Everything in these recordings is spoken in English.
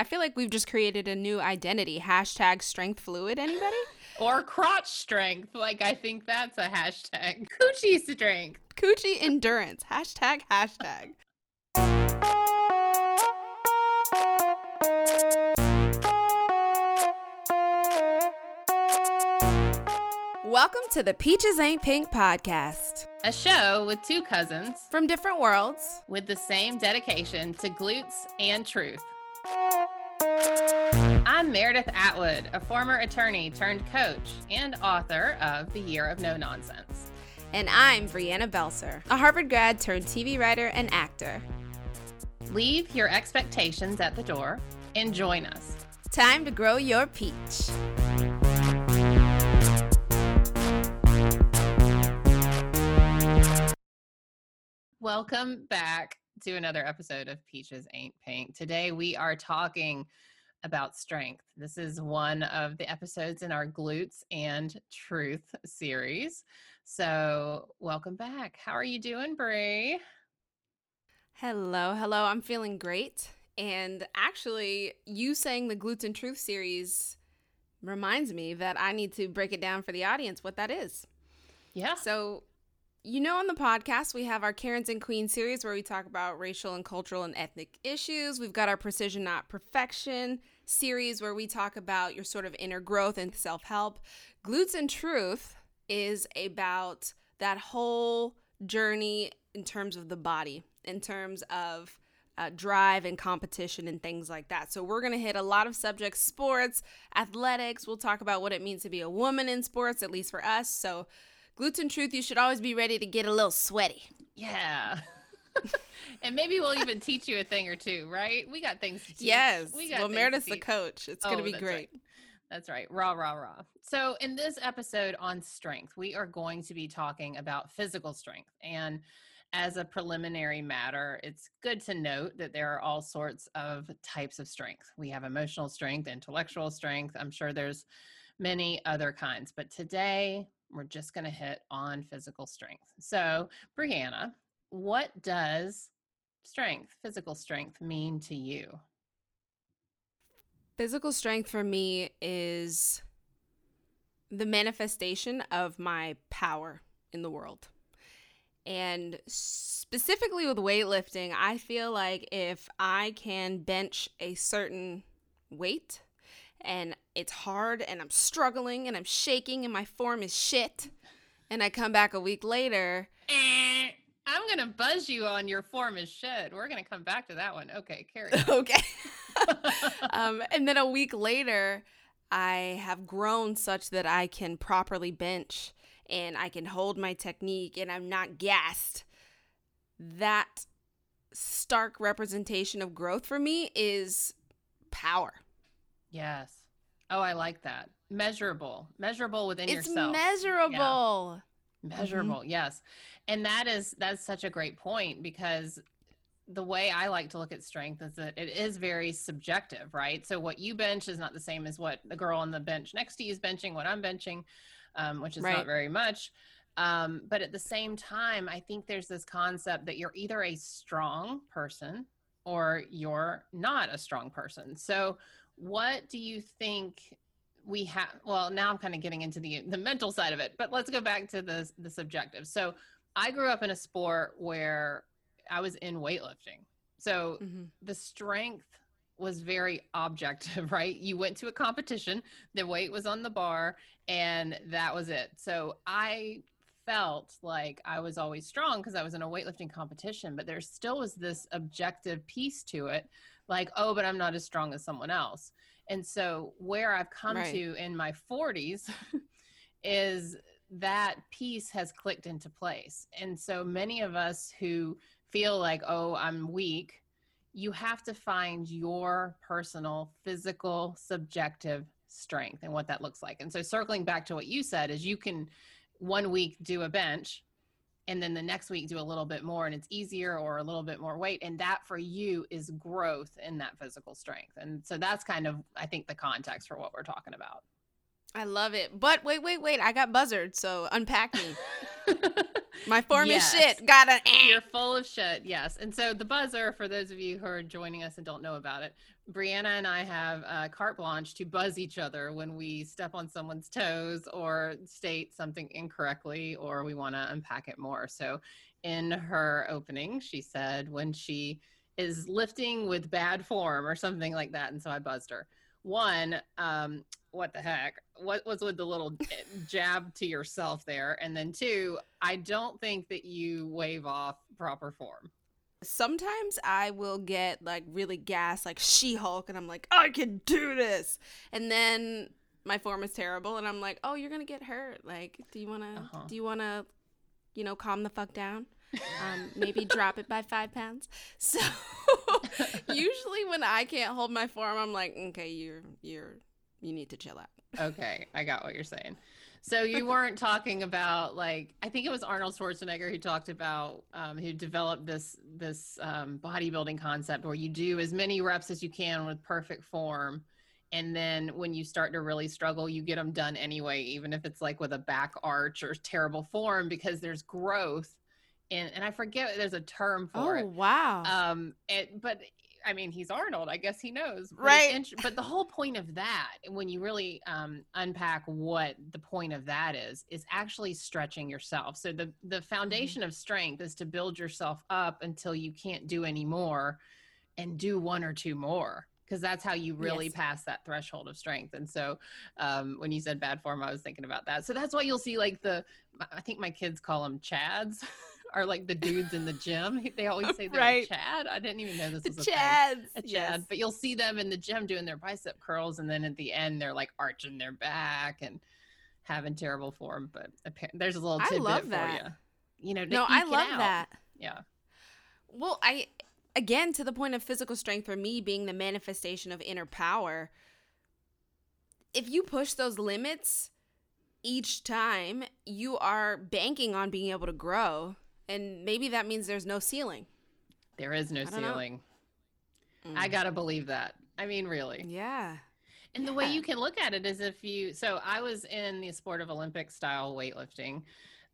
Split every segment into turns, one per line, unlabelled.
I feel like we've just created a new identity. Hashtag strength fluid. Anybody?
or crotch strength. Like I think that's a hashtag. Coochie strength.
Coochie endurance. Hashtag hashtag. Welcome to the Peaches Ain't Pink podcast,
a show with two cousins
from different worlds
with the same dedication to glutes and truth. I'm Meredith Atwood, a former attorney turned coach and author of The Year of No Nonsense.
And I'm Brianna Belser, a Harvard grad turned TV writer and actor.
Leave your expectations at the door and join us.
Time to grow your peach.
Welcome back to another episode of Peaches Ain't Pink. Today we are talking about strength. This is one of the episodes in our Glutes and Truth series. So, welcome back. How are you doing, Brie?
Hello, hello. I'm feeling great. And actually, you saying the Glutes and Truth series reminds me that I need to break it down for the audience what that is.
Yeah.
So, you know, on the podcast, we have our Karens and Queens series where we talk about racial and cultural and ethnic issues. We've got our Precision Not Perfection series where we talk about your sort of inner growth and self help. Glutes and Truth is about that whole journey in terms of the body, in terms of uh, drive and competition and things like that. So, we're going to hit a lot of subjects sports, athletics. We'll talk about what it means to be a woman in sports, at least for us. So, Glutes and Truth, you should always be ready to get a little sweaty.
Yeah. and maybe we'll even teach you a thing or two, right? We got things to teach.
Yes. We got well, Meredith's the coach. It's oh, going to be
that's
great.
Right. That's right. Raw, raw, raw. So, in this episode on strength, we are going to be talking about physical strength. And as a preliminary matter, it's good to note that there are all sorts of types of strength. We have emotional strength, intellectual strength. I'm sure there's many other kinds. But today, we're just going to hit on physical strength. So, Brianna, what does strength, physical strength, mean to you?
Physical strength for me is the manifestation of my power in the world. And specifically with weightlifting, I feel like if I can bench a certain weight, and it's hard and I'm struggling and I'm shaking and my form is shit. And I come back a week later.
I'm going to buzz you on your form is shit. We're going to come back to that one. Okay, carry
on. Okay. um, and then a week later, I have grown such that I can properly bench and I can hold my technique and I'm not gassed. That stark representation of growth for me is power.
Yes. Oh, I like that. Measurable, measurable within
it's
yourself.
measurable.
Yeah. Measurable, mm-hmm. yes. And that is that's such a great point because the way I like to look at strength is that it is very subjective, right? So what you bench is not the same as what the girl on the bench next to you is benching, what I'm benching, um, which is right. not very much. Um, but at the same time, I think there's this concept that you're either a strong person or you're not a strong person. So what do you think we have well now i'm kind of getting into the the mental side of it but let's go back to the the subjective. So i grew up in a sport where i was in weightlifting. So mm-hmm. the strength was very objective right? You went to a competition the weight was on the bar and that was it. So i felt like i was always strong because i was in a weightlifting competition but there still was this objective piece to it like, oh, but I'm not as strong as someone else. And so where I've come right. to in my 40s is that piece has clicked into place. And so many of us who feel like, oh, I'm weak, you have to find your personal, physical, subjective strength and what that looks like. And so circling back to what you said is you can one week do a bench and then the next week do a little bit more and it's easier or a little bit more weight and that for you is growth in that physical strength and so that's kind of i think the context for what we're talking about
I love it. But wait, wait, wait. I got buzzard, so unpack me. My form yes. is shit. Got it.
You're full of shit. Yes. And so the buzzer, for those of you who are joining us and don't know about it, Brianna and I have uh, carte blanche to buzz each other when we step on someone's toes or state something incorrectly or we want to unpack it more. So in her opening, she said when she is lifting with bad form or something like that. And so I buzzed her. One, um, what the heck? What was with the little jab to yourself there? And then two, I don't think that you wave off proper form.
Sometimes I will get like really gas, like She Hulk, and I'm like, I can do this. And then my form is terrible, and I'm like, oh, you're gonna get hurt. Like, do you wanna, uh-huh. do you wanna, you know, calm the fuck down? um, maybe drop it by five pounds. So usually when I can't hold my form, I'm like, okay, you're you're you need to chill out.
okay, I got what you're saying. So you weren't talking about like I think it was Arnold Schwarzenegger who talked about um, who developed this this um, bodybuilding concept where you do as many reps as you can with perfect form, and then when you start to really struggle, you get them done anyway, even if it's like with a back arch or terrible form because there's growth. And, and I forget there's a term for it.
oh,
it.
wow.
Um, it, but I mean, he's Arnold. I guess he knows.
But right.
Int- but the whole point of that, when you really um, unpack what the point of that is, is actually stretching yourself. So the the mm-hmm. foundation mm-hmm. of strength is to build yourself up until you can't do any more, and do one or two more because that's how you really yes. pass that threshold of strength. And so, um, when you said bad form, I was thinking about that. So that's why you'll see like the, I think my kids call them Chads. are like the dudes in the gym. They always say they're right. Chad. I didn't even know this
the
was
a Chads.
A Chad. Yes. But you'll see them in the gym doing their bicep curls, and then at the end they're like arching their back and having terrible form. But there's a little tidbit
I love
for
that.
you. You know,
no, I love that.
Yeah.
Well, I again to the point of physical strength for me being the manifestation of inner power. If you push those limits each time, you are banking on being able to grow and maybe that means there's no ceiling.
There is no ceiling. Mm. I gotta believe that. I mean, really.
Yeah.
And
yeah.
the way you can look at it is if you, so I was in the sport of Olympic style weightlifting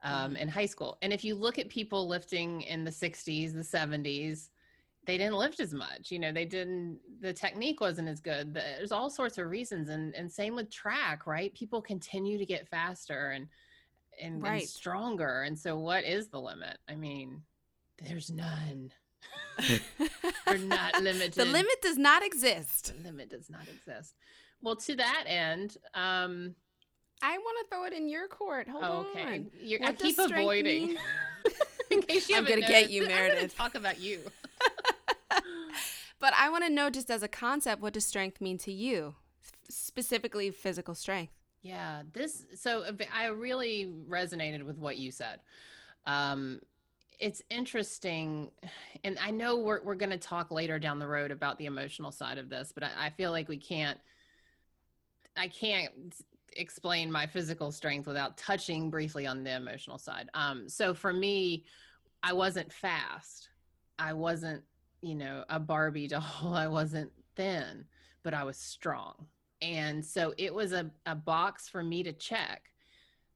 um, mm. in high school. And if you look at people lifting in the 60s, the 70s, they didn't lift as much. You know, they didn't, the technique wasn't as good. There's all sorts of reasons. And, and same with track, right? People continue to get faster. And, and, right. and stronger. And so, what is the limit? I mean, there's none. We're not limited.
The limit does not exist.
The limit does not exist. Well, to that end, um,
I want to throw it in your court. Hold okay. on.
Okay, I keep avoiding.
in case you I'm going to get you, Meredith.
talk about you.
but I want to know, just as a concept, what does strength mean to you, specifically physical strength?
Yeah, this so I really resonated with what you said. Um, it's interesting, and I know we're we're going to talk later down the road about the emotional side of this, but I, I feel like we can't. I can't explain my physical strength without touching briefly on the emotional side. Um, so for me, I wasn't fast. I wasn't, you know, a Barbie doll. I wasn't thin, but I was strong. And so it was a, a box for me to check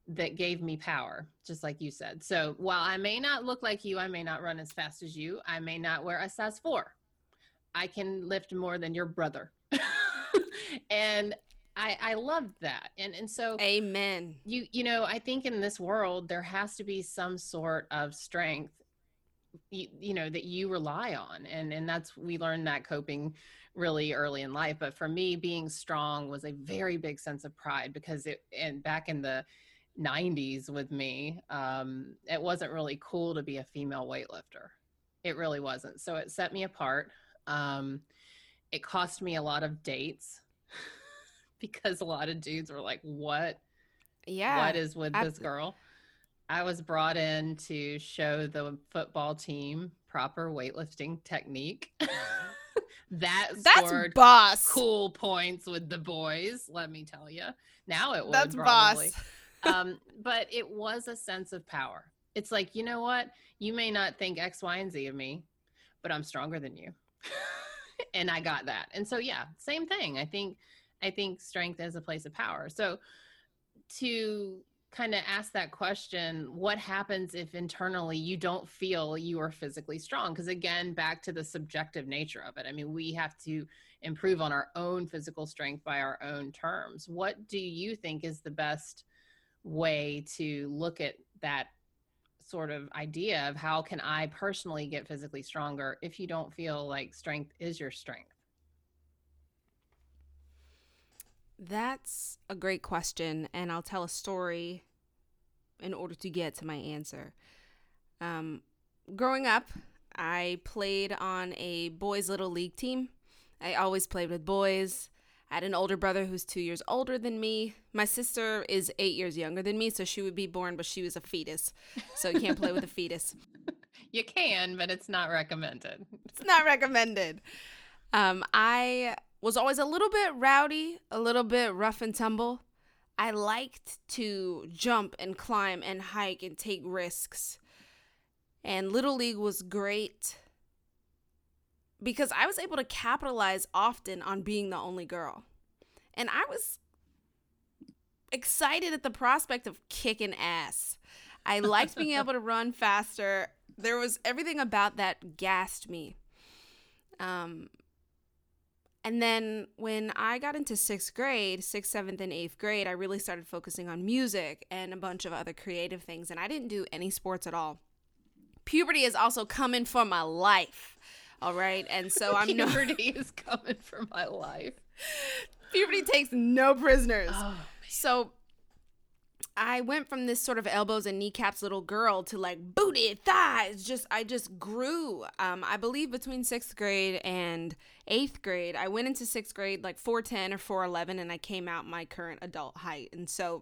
that gave me power, just like you said. So while I may not look like you, I may not run as fast as you, I may not wear a size four. I can lift more than your brother. and I, I love that. And and so
Amen.
You you know, I think in this world there has to be some sort of strength you, you know that you rely on and and that's we learned that coping really early in life. But for me, being strong was a very big sense of pride because it, and back in the 90s with me, um, it wasn't really cool to be a female weightlifter. It really wasn't. So it set me apart. Um, it cost me a lot of dates because a lot of dudes were like, what?
Yeah.
What is with I, this girl? I was brought in to show the football team proper weightlifting technique. that
that's boss.
cool points with the boys let me tell you now it was
that's probably.
boss. Um but it was a sense of power. It's like you know what? You may not think x y and z of me but i'm stronger than you. And i got that. And so yeah same thing. I think i think strength is a place of power. So to kind of ask that question what happens if internally you don't feel you are physically strong? Because again back to the subjective nature of it. I mean we have to improve on our own physical strength by our own terms. What do you think is the best way to look at that sort of idea of how can i personally get physically stronger if you don't feel like strength is your strength
That's a great question, and I'll tell a story in order to get to my answer. Um, growing up, I played on a boys' little league team. I always played with boys. I had an older brother who's two years older than me. My sister is eight years younger than me, so she would be born, but she was a fetus. So you can't play with a fetus.
You can, but it's not recommended.
It's not recommended. Um, I was always a little bit rowdy, a little bit rough and tumble. I liked to jump and climb and hike and take risks. And Little League was great because I was able to capitalize often on being the only girl. And I was excited at the prospect of kicking ass. I liked being able to run faster. There was everything about that gassed me. Um, and then when I got into sixth grade, sixth, seventh, and eighth grade, I really started focusing on music and a bunch of other creative things. And I didn't do any sports at all. Puberty is also coming for my life. All right. And so I'm
Puberty no- is coming for my life.
Puberty takes no prisoners. Oh, so I went from this sort of elbows and kneecaps little girl to like booty thighs. Just I just grew. Um, I believe between sixth grade and eighth grade, I went into sixth grade like four ten or four eleven, and I came out my current adult height. And so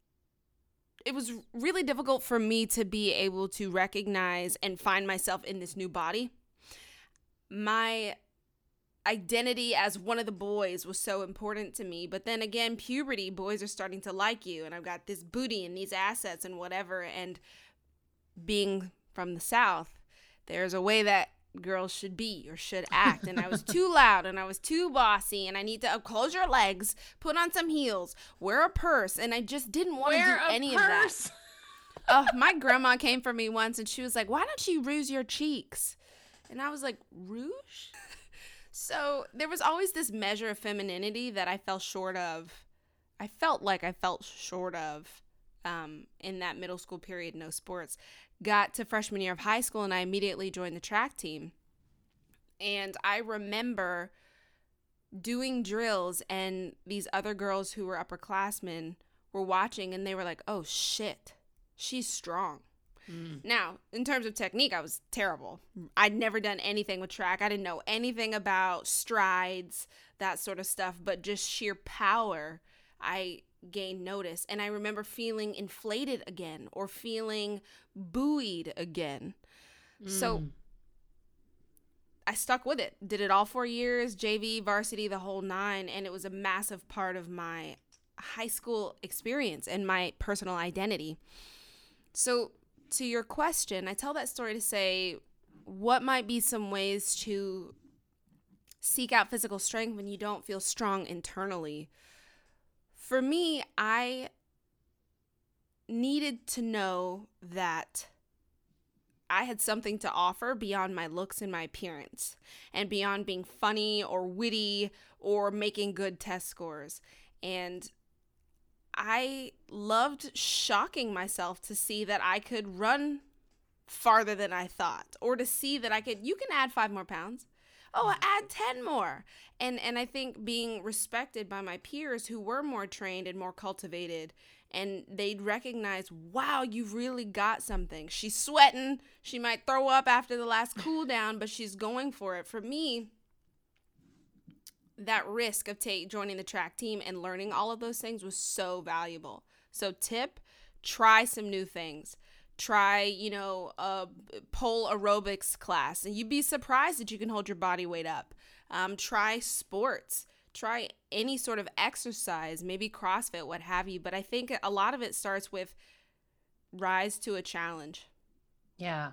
it was really difficult for me to be able to recognize and find myself in this new body. My identity as one of the boys was so important to me. But then again, puberty, boys are starting to like you, and I've got this booty and these assets and whatever. And being from the South, there's a way that girls should be or should act. And I was too loud and I was too bossy, and I need to uh, close your legs, put on some heels, wear a purse. And I just didn't want to do any purse. of that. oh, my grandma came for me once and she was like, Why don't you rouge your cheeks? And I was like, Rouge? So there was always this measure of femininity that I fell short of. I felt like I felt short of um, in that middle school period, no sports. Got to freshman year of high school and I immediately joined the track team. And I remember doing drills and these other girls who were upperclassmen were watching and they were like, oh shit, she's strong. Mm. Now, in terms of technique, I was terrible. I'd never done anything with track. I didn't know anything about strides, that sort of stuff, but just sheer power, I gained notice. And I remember feeling inflated again or feeling buoyed again. Mm. So I stuck with it. Did it all four years, JV, varsity, the whole nine. And it was a massive part of my high school experience and my personal identity. So to your question, I tell that story to say what might be some ways to seek out physical strength when you don't feel strong internally. For me, I needed to know that I had something to offer beyond my looks and my appearance, and beyond being funny or witty or making good test scores. And I loved shocking myself to see that I could run farther than I thought or to see that I could you can add 5 more pounds. Oh, mm-hmm. add 10 more. And and I think being respected by my peers who were more trained and more cultivated and they'd recognize, "Wow, you've really got something. She's sweating. She might throw up after the last cool down, but she's going for it." For me, that risk of take joining the track team and learning all of those things was so valuable. So tip, try some new things. Try, you know, a pole aerobics class, and you'd be surprised that you can hold your body weight up. Um, try sports. Try any sort of exercise, maybe CrossFit, what have you. But I think a lot of it starts with rise to a challenge.
Yeah.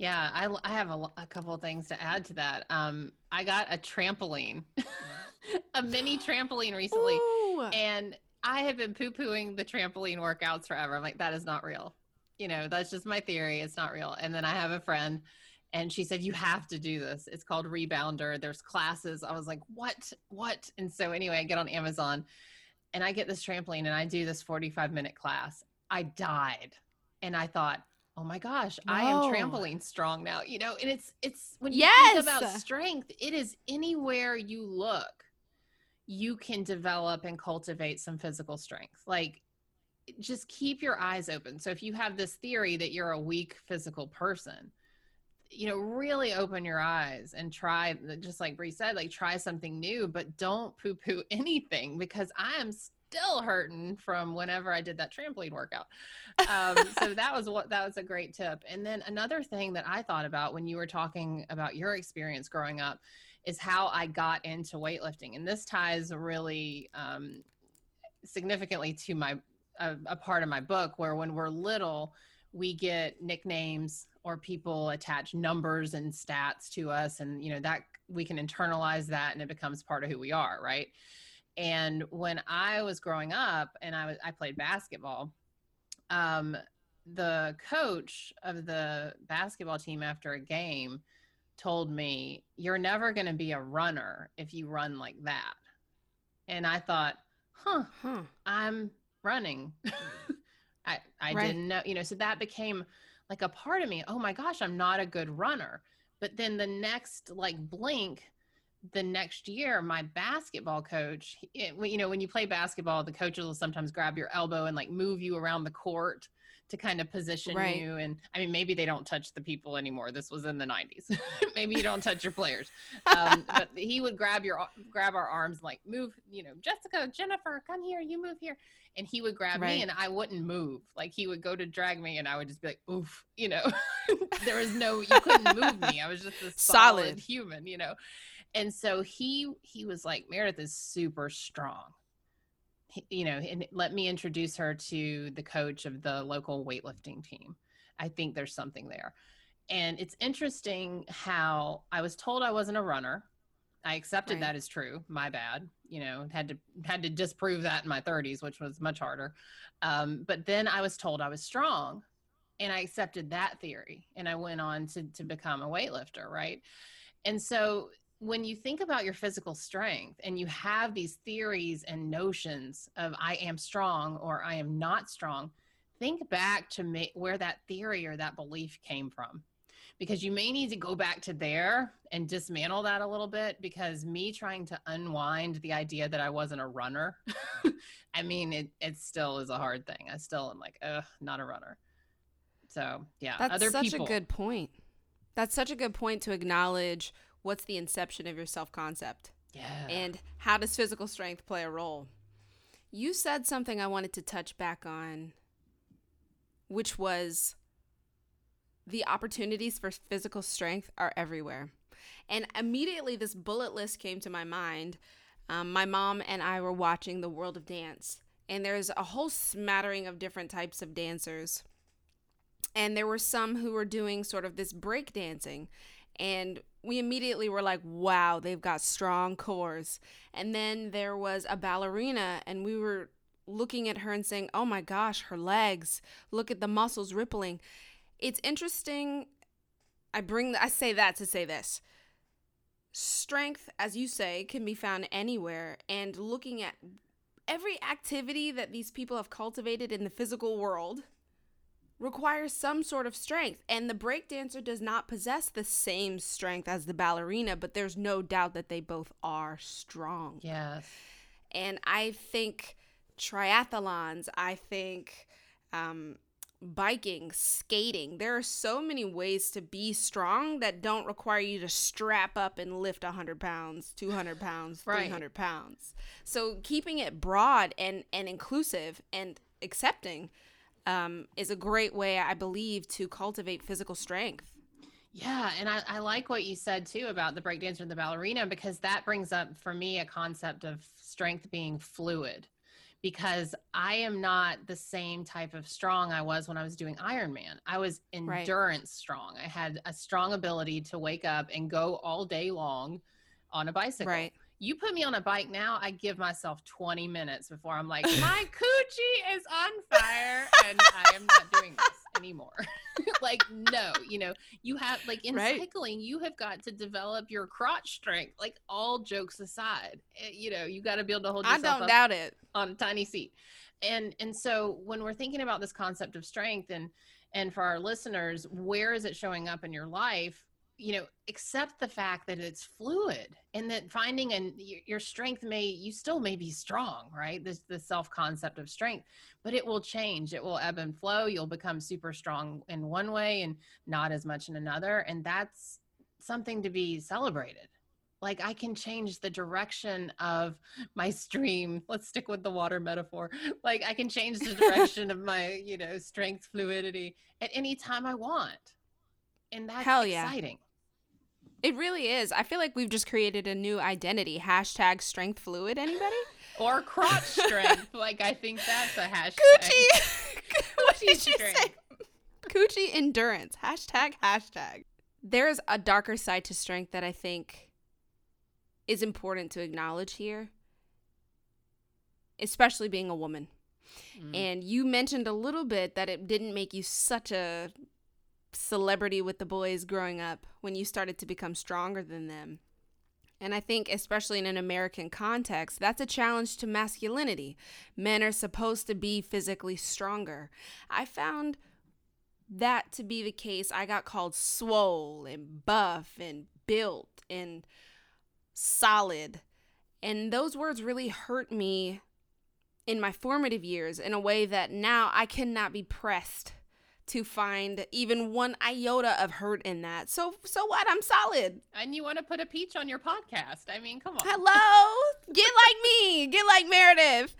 Yeah, I, I have a, a couple of things to add to that. Um, I got a trampoline, a mini trampoline recently, Ooh. and I have been poo pooing the trampoline workouts forever. I'm like, that is not real. You know, that's just my theory. It's not real. And then I have a friend and she said, You have to do this. It's called Rebounder. There's classes. I was like, What? What? And so, anyway, I get on Amazon and I get this trampoline and I do this 45 minute class. I died. And I thought, oh my gosh, Whoa. I am trampoline strong now. You know, and it's it's when you yes! think about strength, it is anywhere you look, you can develop and cultivate some physical strength. Like just keep your eyes open. So if you have this theory that you're a weak physical person, you know, really open your eyes and try, just like Bree said, like try something new, but don't poo poo anything because I am still hurting from whenever I did that trampoline workout. Um, so that was what that was a great tip. And then another thing that I thought about when you were talking about your experience growing up is how I got into weightlifting, and this ties really um, significantly to my a, a part of my book where when we're little we get nicknames or people attach numbers and stats to us and you know that we can internalize that and it becomes part of who we are right and when i was growing up and i was i played basketball um the coach of the basketball team after a game told me you're never going to be a runner if you run like that and i thought huh, huh. i'm running i i right. didn't know you know so that became like a part of me oh my gosh i'm not a good runner but then the next like blink the next year my basketball coach it, you know when you play basketball the coaches will sometimes grab your elbow and like move you around the court to kind of position right. you and i mean maybe they don't touch the people anymore. This was in the 90s maybe you don't touch your players. Um, but he would grab your grab our arms like move you know jessica jennifer come here you move here. And he would grab right. me and i wouldn't move. Like he would go to drag me and i would just be like oof you know. There was no you couldn't move me. I was just a solid, solid human you know and so he he was like meredith is super strong you know, and let me introduce her to the coach of the local weightlifting team. I think there's something there. And it's interesting how I was told I wasn't a runner. I accepted right. that as true. My bad. You know, had to had to disprove that in my 30s, which was much harder. Um, but then I was told I was strong, and I accepted that theory, and I went on to to become a weightlifter, right? And so when you think about your physical strength and you have these theories and notions of I am strong or I am not strong, think back to ma- where that theory or that belief came from. Because you may need to go back to there and dismantle that a little bit. Because me trying to unwind the idea that I wasn't a runner, I mean, it, it still is a hard thing. I still am like, ugh, not a runner. So, yeah.
That's such people. a good point. That's such a good point to acknowledge what's the inception of your self concept?
Yeah.
And how does physical strength play a role? You said something I wanted to touch back on, which was the opportunities for physical strength are everywhere. And immediately this bullet list came to my mind. Um, my mom and I were watching The World of Dance, and there's a whole smattering of different types of dancers. And there were some who were doing sort of this break dancing. And we immediately were like, wow, they've got strong cores. And then there was a ballerina, and we were looking at her and saying, oh my gosh, her legs, look at the muscles rippling. It's interesting. I bring, I say that to say this. Strength, as you say, can be found anywhere. And looking at every activity that these people have cultivated in the physical world, requires some sort of strength. And the breakdancer does not possess the same strength as the ballerina, but there's no doubt that they both are strong.
Yes.
And I think triathlons, I think um, biking, skating, there are so many ways to be strong that don't require you to strap up and lift 100 pounds, 200 pounds, right. 300 pounds. So keeping it broad and, and inclusive and accepting um, is a great way, I believe, to cultivate physical strength.
Yeah, and I, I like what you said too about the breakdancer and the ballerina because that brings up for me a concept of strength being fluid. Because I am not the same type of strong I was when I was doing Ironman. I was endurance right. strong. I had a strong ability to wake up and go all day long on a bicycle.
Right
You put me on a bike now, I give myself 20 minutes before I'm like, my coochie is on fire and I am not doing this anymore. like, no, you know, you have, like, in right. cycling, you have got to develop your crotch strength, like, all jokes aside. Eh, you know, you got to be able to hold yourself
I don't doubt it.
On a tiny seat. And, and so when we're thinking about this concept of strength and, and for our listeners, where is it showing up in your life? You know accept the fact that it's fluid and that finding and your strength may you still may be strong right? This the self concept of strength but it will change. It will ebb and flow. You'll become super strong in one way and not as much in another and that's something to be celebrated. Like i can change the direction of my stream. Let's stick with the water metaphor. Like i can change the direction of my you know strength fluidity at any time i want and that's Hell yeah.
It really is. I feel like we've just created a new identity. Hashtag strength fluid. Anybody?
or crotch strength. like I think that's a hashtag.
Coochie. Coochie strength. Coochie endurance. Hashtag hashtag. There is a darker side to strength that I think is important to acknowledge here, especially being a woman. Mm. And you mentioned a little bit that it didn't make you such a celebrity with the boys growing up when you started to become stronger than them. And I think, especially in an American context, that's a challenge to masculinity. Men are supposed to be physically stronger. I found that to be the case. I got called swole and buff and built and solid. And those words really hurt me in my formative years in a way that now I cannot be pressed to find even one iota of hurt in that. So so what? I'm solid.
And you want to put a peach on your podcast. I mean, come on.
Hello. Get like me. Get like Meredith.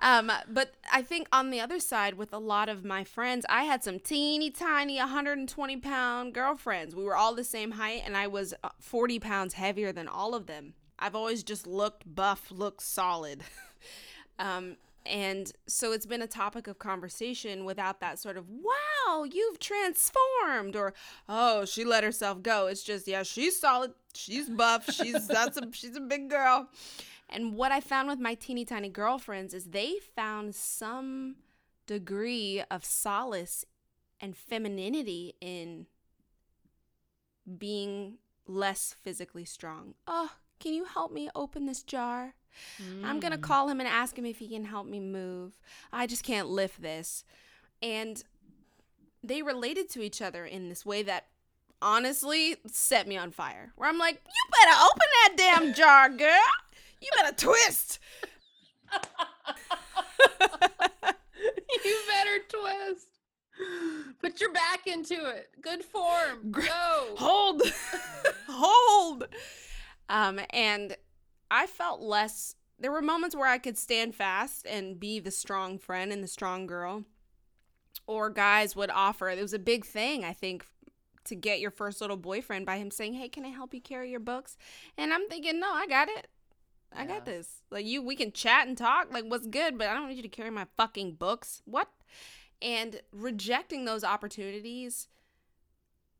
Um, but I think on the other side, with a lot of my friends, I had some teeny tiny 120 pound girlfriends. We were all the same height, and I was uh, 40 pounds heavier than all of them. I've always just looked buff, looked solid. um, and so it's been a topic of conversation without that sort of, wow, you've transformed, or, oh, she let herself go. It's just, yeah, she's solid. She's buff. She's, that's a, she's a big girl. And what I found with my teeny tiny girlfriends is they found some degree of solace and femininity in being less physically strong. Oh, can you help me open this jar? Mm. I'm going to call him and ask him if he can help me move. I just can't lift this. And they related to each other in this way that honestly set me on fire. Where I'm like, you better open that damn jar, girl. You better twist.
you better twist. Put your back into it. Good form. Go.
Hold. Hold. Um, and I felt less. There were moments where I could stand fast and be the strong friend and the strong girl. Or guys would offer. It was a big thing, I think, to get your first little boyfriend by him saying, "Hey, can I help you carry your books?" And I'm thinking, "No, I got it. I yeah. got this. Like you, we can chat and talk. Like what's good, but I don't need you to carry my fucking books. What?" And rejecting those opportunities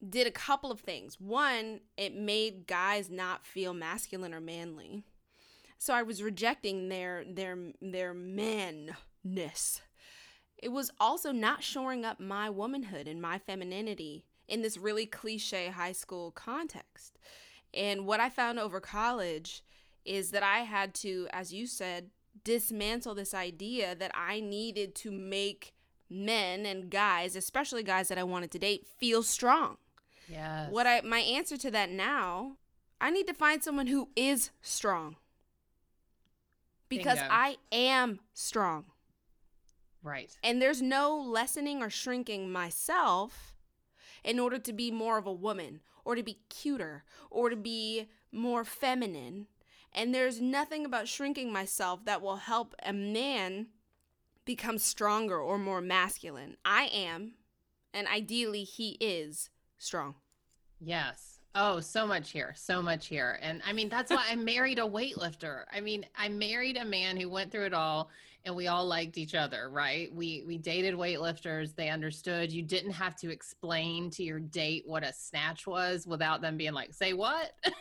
did a couple of things. One, it made guys not feel masculine or manly. So I was rejecting their their their manness. It was also not shoring up my womanhood and my femininity in this really cliche high school context. And what I found over college is that I had to, as you said, dismantle this idea that I needed to make men and guys, especially guys that I wanted to date, feel strong.
Yeah.
What I my answer to that now, I need to find someone who is strong because Bingo. I am strong.
Right.
And there's no lessening or shrinking myself in order to be more of a woman or to be cuter or to be more feminine. And there's nothing about shrinking myself that will help a man become stronger or more masculine. I am, and ideally, he is strong.
Yes. Oh, so much here, so much here. And I mean, that's why I married a weightlifter. I mean, I married a man who went through it all and we all liked each other, right? We we dated weightlifters. They understood. You didn't have to explain to your date what a snatch was without them being like, "Say what?"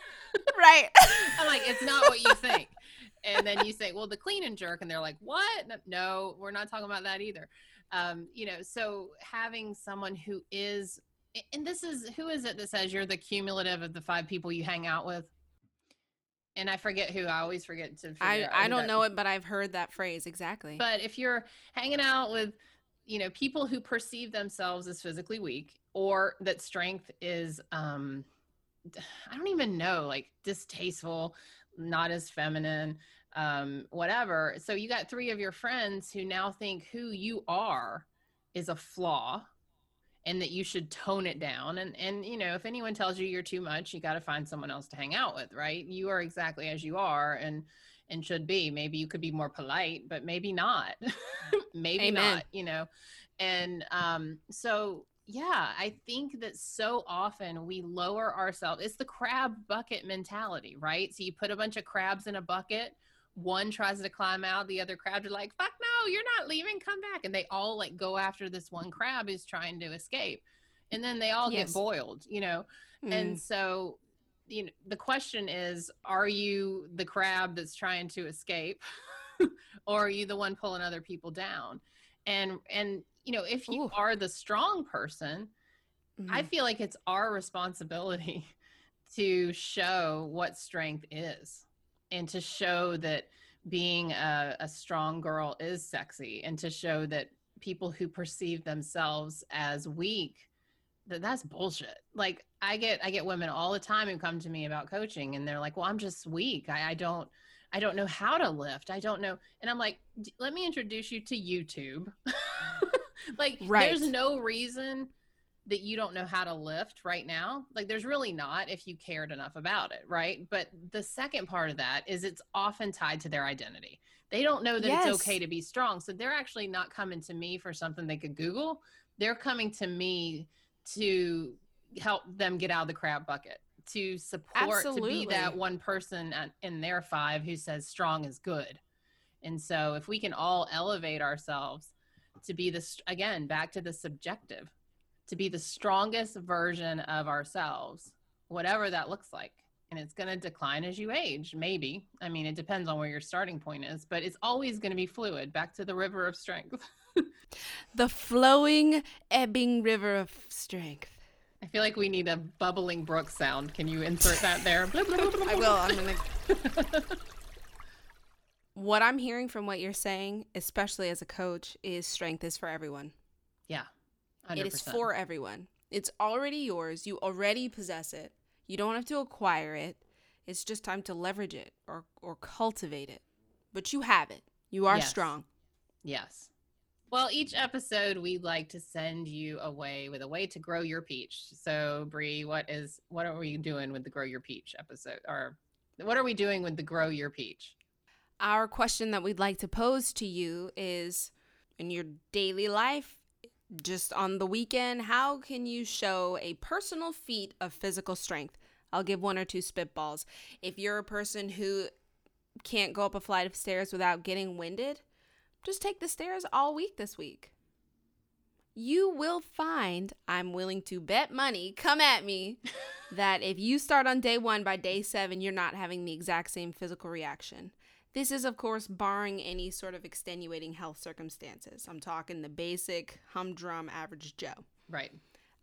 Right.
I'm like, "It's not what you think." And then you say, "Well, the clean and jerk," and they're like, "What?" No, we're not talking about that either. Um, you know, so having someone who is and this is who is it that says you're the cumulative of the five people you hang out with? And I forget who. I always forget to.
I I don't know it, but I've heard that phrase exactly.
But if you're hanging out with, you know, people who perceive themselves as physically weak, or that strength is, um, I don't even know, like distasteful, not as feminine, um, whatever. So you got three of your friends who now think who you are is a flaw and that you should tone it down and and you know if anyone tells you you're too much you got to find someone else to hang out with right? You are exactly as you are and and should be. Maybe you could be more polite but maybe not. Maybe Amen. not you know? And um so yeah i think that so often we lower ourselves it's the crab bucket mentality right? So you put a bunch of crabs in a bucket one tries to climb out, the other crabs are like, fuck no, you're not leaving, come back. And they all like go after this one crab who's trying to escape. And then they all yes. get boiled, you know? Mm. And so, you know, the question is, are you the crab that's trying to escape? or are you the one pulling other people down? And and you know, if you Ooh. are the strong person, mm. I mm-hmm. feel like it's our responsibility to show what strength is and to show that being a, a strong girl is sexy and to show that people who perceive themselves as weak that that's bullshit. Like i get i get women all the time who come to me about coaching and they're like well i'm just weak. I, I don't i don't know how to lift. I don't know and i'm like let me introduce you to youtube. Like right. there's no reason that you don't know how to lift right now like there's really not if you cared enough about it right but the second part of that is it's often tied to their identity they don't know that yes. it's okay to be strong so they're actually not coming to me for something they could google they're coming to me to help them get out of the crab bucket to support Absolutely. to be that one person in their five who says strong is good and so if we can all elevate ourselves to be this again back to the subjective to be the strongest version of ourselves, whatever that looks like. And it's going to decline as you age, maybe. I mean, it depends on where your starting point is, but it's always going to be fluid. Back to the river of strength.
the flowing, ebbing river of strength.
I feel like we need a bubbling brook sound. Can you insert that there?
I will. I'm going to. what I'm hearing from what you're saying, especially as a coach, is strength is for everyone.
Yeah.
100%. It is for everyone. It's already yours. You already possess it. You don't have to acquire it. It's just time to leverage it or or cultivate it. But you have it. You are yes. strong.
Yes. Well, each episode we'd like to send you away with a way to grow your peach. So, Bree, what is what are we doing with the grow your peach episode or what are we doing with the grow your peach?
Our question that we'd like to pose to you is in your daily life, just on the weekend, how can you show a personal feat of physical strength? I'll give one or two spitballs. If you're a person who can't go up a flight of stairs without getting winded, just take the stairs all week this week. You will find, I'm willing to bet money, come at me, that if you start on day one, by day seven, you're not having the exact same physical reaction. This is, of course, barring any sort of extenuating health circumstances. I'm talking the basic humdrum average Joe.
Right.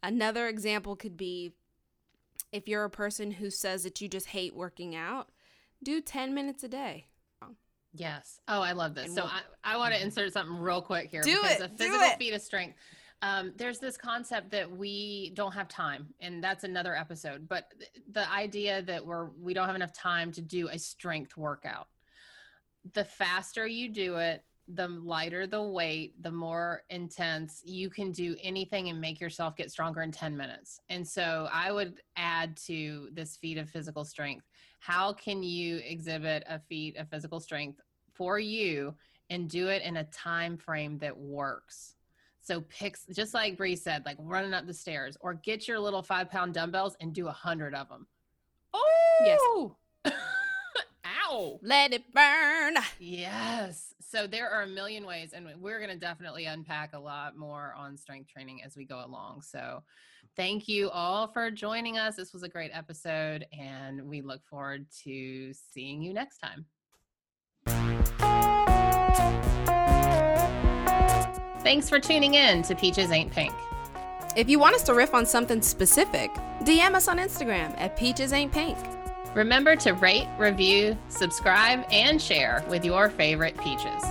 Another example could be if you're a person who says that you just hate working out, do 10 minutes a day.
Yes. Oh, I love this. And so we'll, I, I want to insert something real quick here
do
because
it,
a physical feat of strength. Um, there's this concept that we don't have time, and that's another episode. But the idea that we're we don't have enough time to do a strength workout the faster you do it, the lighter the weight, the more intense you can do anything and make yourself get stronger in 10 minutes. And so I would add to this feat of physical strength. How can you exhibit a feat of physical strength for you and do it in a time frame that works? So pick, just like Bree said, like running up the stairs, or get your little five pound dumbbells and do a hundred of them. Oh, yes. Ow.
Let it burn.
Yes. So there are a million ways, and we're going to definitely unpack a lot more on strength training as we go along. So thank you all for joining us. This was a great episode, and we look forward to seeing you next time. Thanks for tuning in to Peaches Ain't Pink.
If you want us to riff on something specific, DM us on Instagram at Peaches Ain't Pink.
Remember to rate, review, subscribe, and share with your favorite peaches.